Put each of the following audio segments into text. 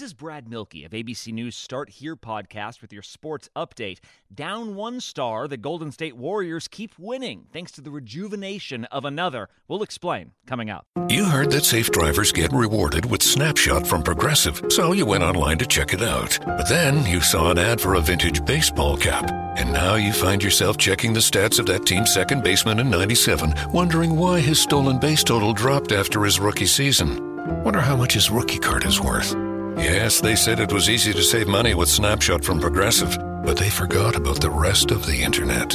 This is Brad Milkey of ABC News Start Here podcast with your sports update. Down one star, the Golden State Warriors keep winning thanks to the rejuvenation of another. We'll explain coming up. You heard that safe drivers get rewarded with Snapshot from Progressive, so you went online to check it out. But then you saw an ad for a vintage baseball cap, and now you find yourself checking the stats of that team's second baseman in 97, wondering why his stolen base total dropped after his rookie season. Wonder how much his rookie card is worth. Yes, they said it was easy to save money with Snapshot from Progressive, but they forgot about the rest of the internet.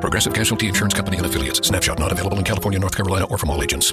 Progressive Casualty Insurance Company and affiliates. Snapshot not available in California, North Carolina, or from all agents.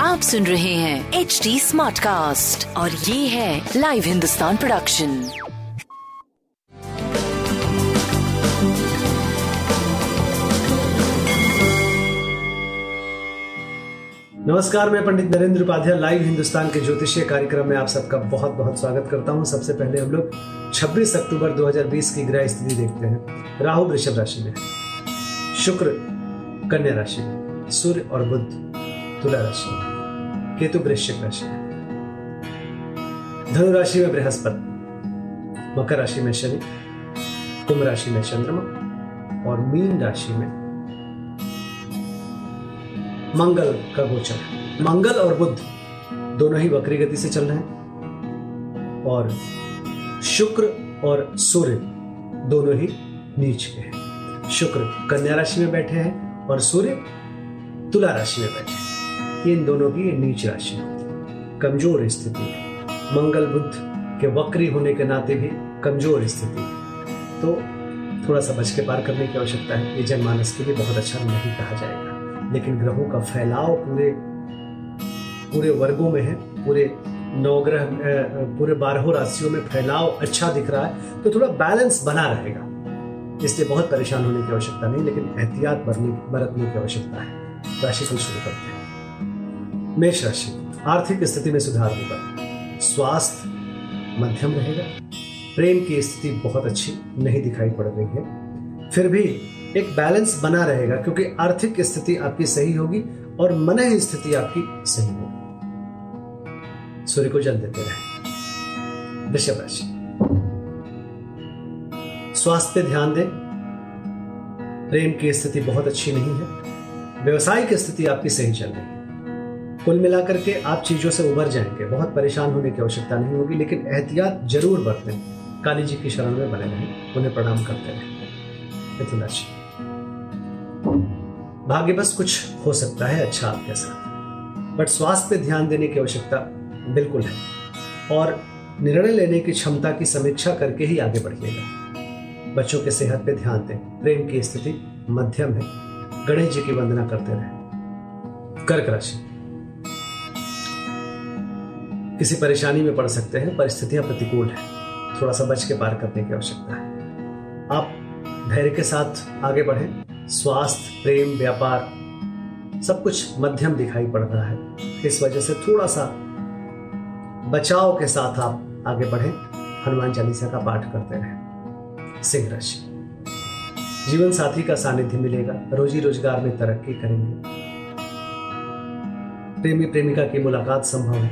आप सुन रहे हैं H D smart cast और ये है live Hindustan production नमस्कार मैं Pandit Narendra Upadhyay live Hindustan के ज्योतिषीय कार्यक्रम में आप सबका बहुत बहुत स्वागत करता हूँ। सबसे पहले हम लोग 26 अक्टूबर 2020 की ग्रह स्थिति देखते हैं। राहु वृषभ राशि में। शुक्र कन्या राशि में सूर्य और बुद्ध तुला राशि में केतु वृश्चिक राशि। में धनु राशि में बृहस्पति, मकर राशि में शनि, कुंभ राशि में चंद्रमा और मीन राशि में मंगल का गोचर। मंगल और बुद्ध दोनों ही वक्री गति से चल रहे हैं और शुक्र और सूर्य दोनों ही नीच के हैं। शुक्र कन्या राशि में बैठे हैं और सूर्य तुला राशि में बैठे इन दोनों की नीच राशि कमज़ोर स्थिति है। मंगल बुद्ध के वक्री होने के नाते भी कमज़ोर स्थिति है। तो थोड़ा सा बच के पार करने की आवश्यकता है। ये जनमानस के लिए बहुत अच्छा नहीं कहा जाएगा। लेकिन ग्रहों का फैलाव पूरे पूरे वर्गों में है। पूरे नवग्रह पूरे बारहों राशियों में फैलाव अच्छा दिख रहा है। तो थोड़ा बैलेंस बना रहेगा। इसलिए बहुत परेशान होने की आवश्यकता नहीं, लेकिन एहतियात बरतने की आवश्यकता है। राशि राशिफल शुरू करते हैं। मेष राशि, आर्थिक स्थिति में सुधार होगा। स्वास्थ्य मध्यम रहेगा। प्रेम की स्थिति बहुत अच्छी नहीं दिखाई पड़ रही है। फिर भी एक बैलेंस बना रहेगा, क्योंकि आर्थिक स्थिति आपकी सही होगी और मन स्थिति आपकी सही होगी। सूर्य को जल देते रहे। वृषभ राशि स्वास्थ्य पे ध्यान दें। प्रेम की स्थिति बहुत अच्छी नहीं है। व्यवसाय की स्थिति आपकी सही चल रही है। कुल मिलाकर के आप चीज़ों से उबर जाएँगे। बहुत परेशान होने की आवश्यकता नहीं होगी, लेकिन एहतियात ज़रूर बरतें। काली जी की शरण में बने रहें। उन्हें प्रणाम करते रहें। मिथुन राशि भाग्य बस कुछ हो सकता है अच्छा आपके साथ। बट स्वास्थ्य पे ध्यान देने की आवश्यकता बिल्कुल है। और निर्णय लेने की क्षमता की समीक्षा करके ही आगे बढ़िएगा। बच्चों के सेहत पे ध्यान दें। प्रेम की स्थिति मध्यम है। गणेश जी की वंदना करते रहे। कर्क राशि। किसी परेशानी में पड़ सकते हैं, परिस्थितियाँ प्रतिकूल है। थोड़ा सा बच के पार करने की आवश्यकता है। आप धैर्य के साथ आगे बढ़ें। स्वास्थ्य, प्रेम, व्यापार, सब कुछ मध्यम दिखाई पड़ रहा है। इस वजह से थोड़ा सा बचाव के साथ आप आगे बढ़ें। हनुमान चालीसा का पाठ करते रहें। सिंह राशि। जीवन साथी का सानिध्य मिलेगा रोजी रोज़गार में तरक्की करेंगे। प्रेमी प्रेमिका की मुलाकात संभव है।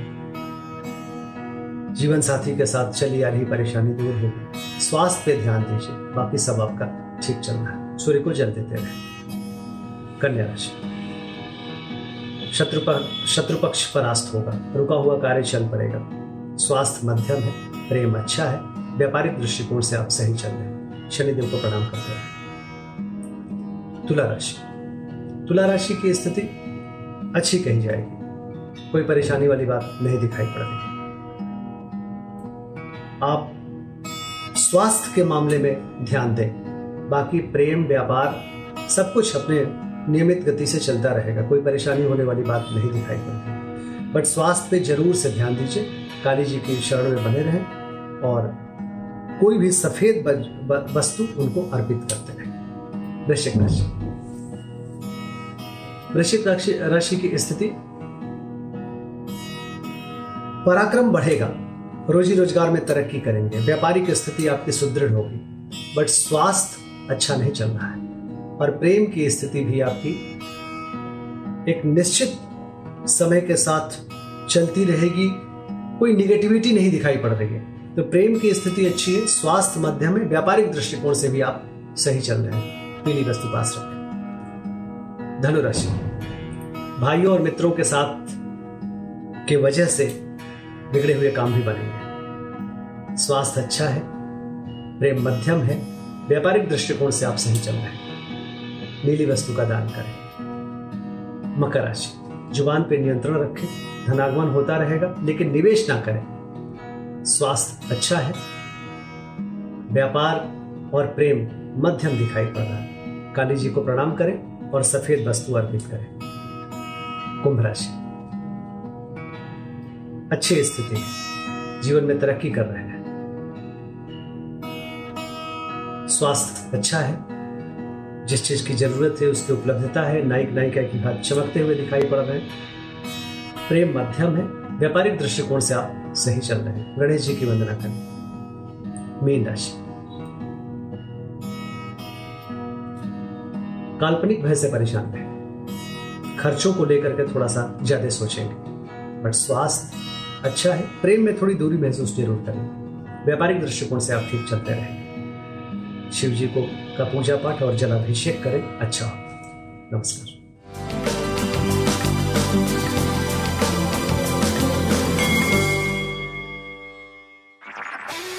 जीवन साथी के साथ चली आ रही परेशानी दूर होगी स्वास्थ्य पे ध्यान दीजिए, बाकी सब आपका ठीक चल रहा है। सूर्य को जल देते रहे। कन्या राशि। शत्रु पर, शत्रु पक्ष परास्त होगा, रुका हुआ कार्य चल पड़ेगा। स्वास्थ्य मध्यम है, प्रेम अच्छा है, व्यापारिक दृष्टिकोण से आप सही चल रहे हैं। शनिदेव को प्रणाम करते हैं। तुला राशि। तुला राशि की स्थिति अच्छी कही जाएगी। कोई परेशानी वाली बात नहीं दिखाई पड़ रही। आप स्वास्थ्य के मामले में ध्यान दें। बाकी प्रेम, व्यापार, सब कुछ अपने नियमित गति से चलता रहेगा। कोई परेशानी होने वाली बात नहीं दिखाई पड़ती बट स्वास्थ्य पे ज़रूर से ध्यान दीजिए। काली जी की शरण में बने रहें और कोई भी सफ़ेद वस्तु उनको अर्पित करते रहें वृश्चिक राशि। वृश्चिक राशि राशि की स्थिति, पराक्रम बढ़ेगा, रोजी रोज़गार में तरक्की करेंगे व्यापारिक स्थिति आपकी सुदृढ़ होगी बट स्वास्थ्य अच्छा नहीं चल रहा है, और प्रेम की स्थिति भी आपकी एक निश्चित समय के साथ चलती रहेगी, कोई निगेटिविटी नहीं दिखाई पड़ रही है। तो प्रेम की स्थिति अच्छी है, स्वास्थ्य मध्यम है, व्यापारिक दृष्टिकोण से भी आप सही चल रहे हैं। पीली वस्तु पास रखें। धनुराशि। भाइयों और मित्रों के साथ के वजह से बिगड़े हुए काम भी बनेंगे। स्वास्थ्य अच्छा है, प्रेम मध्यम है, व्यापारिक दृष्टिकोण से आप सही चल रहे हैं। नीली वस्तु का दान करें। मकर राशि। ज़ुबान पर नियंत्रण रखें, धनागमन होता रहेगा, लेकिन निवेश ना करें। स्वास्थ्य अच्छा है। व्यापार और प्रेम मध्यम दिखाई पड़ रहा है। काली जी को प्रणाम करें और सफ़ेद वस्तु अर्पित करें। कुंभ राशि। अच्छी स्थिति जीवन में तरक्की कर रहे हैं। स्वास्थ्य अच्छा है। जिस चीज़ की ज़रूरत है, उसकी उपलब्धता है, नायक नायिका की बात चमकते हुए दिखाई पड़ रहे हैं। प्रेम मध्यम है। व्यापारिक दृष्टिकोण से आप सही चल रहे हैं। गणेश जी की वंदना करें। मीन राशि। काल्पनिक भय से परेशान रहे। खर्चों को लेकर के थोड़ा सा ज़्यादा सोचेंगे। बट स्वास्थ्य अच्छा है। प्रेम में थोड़ी दूरी महसूस ज़रूर करें। व्यापारिक दृष्टिकोण से आप ठीक चलते रहें। शिव जी को का पूजा पाठ और जलाभिषेक करें। अच्छा। नमस्कार।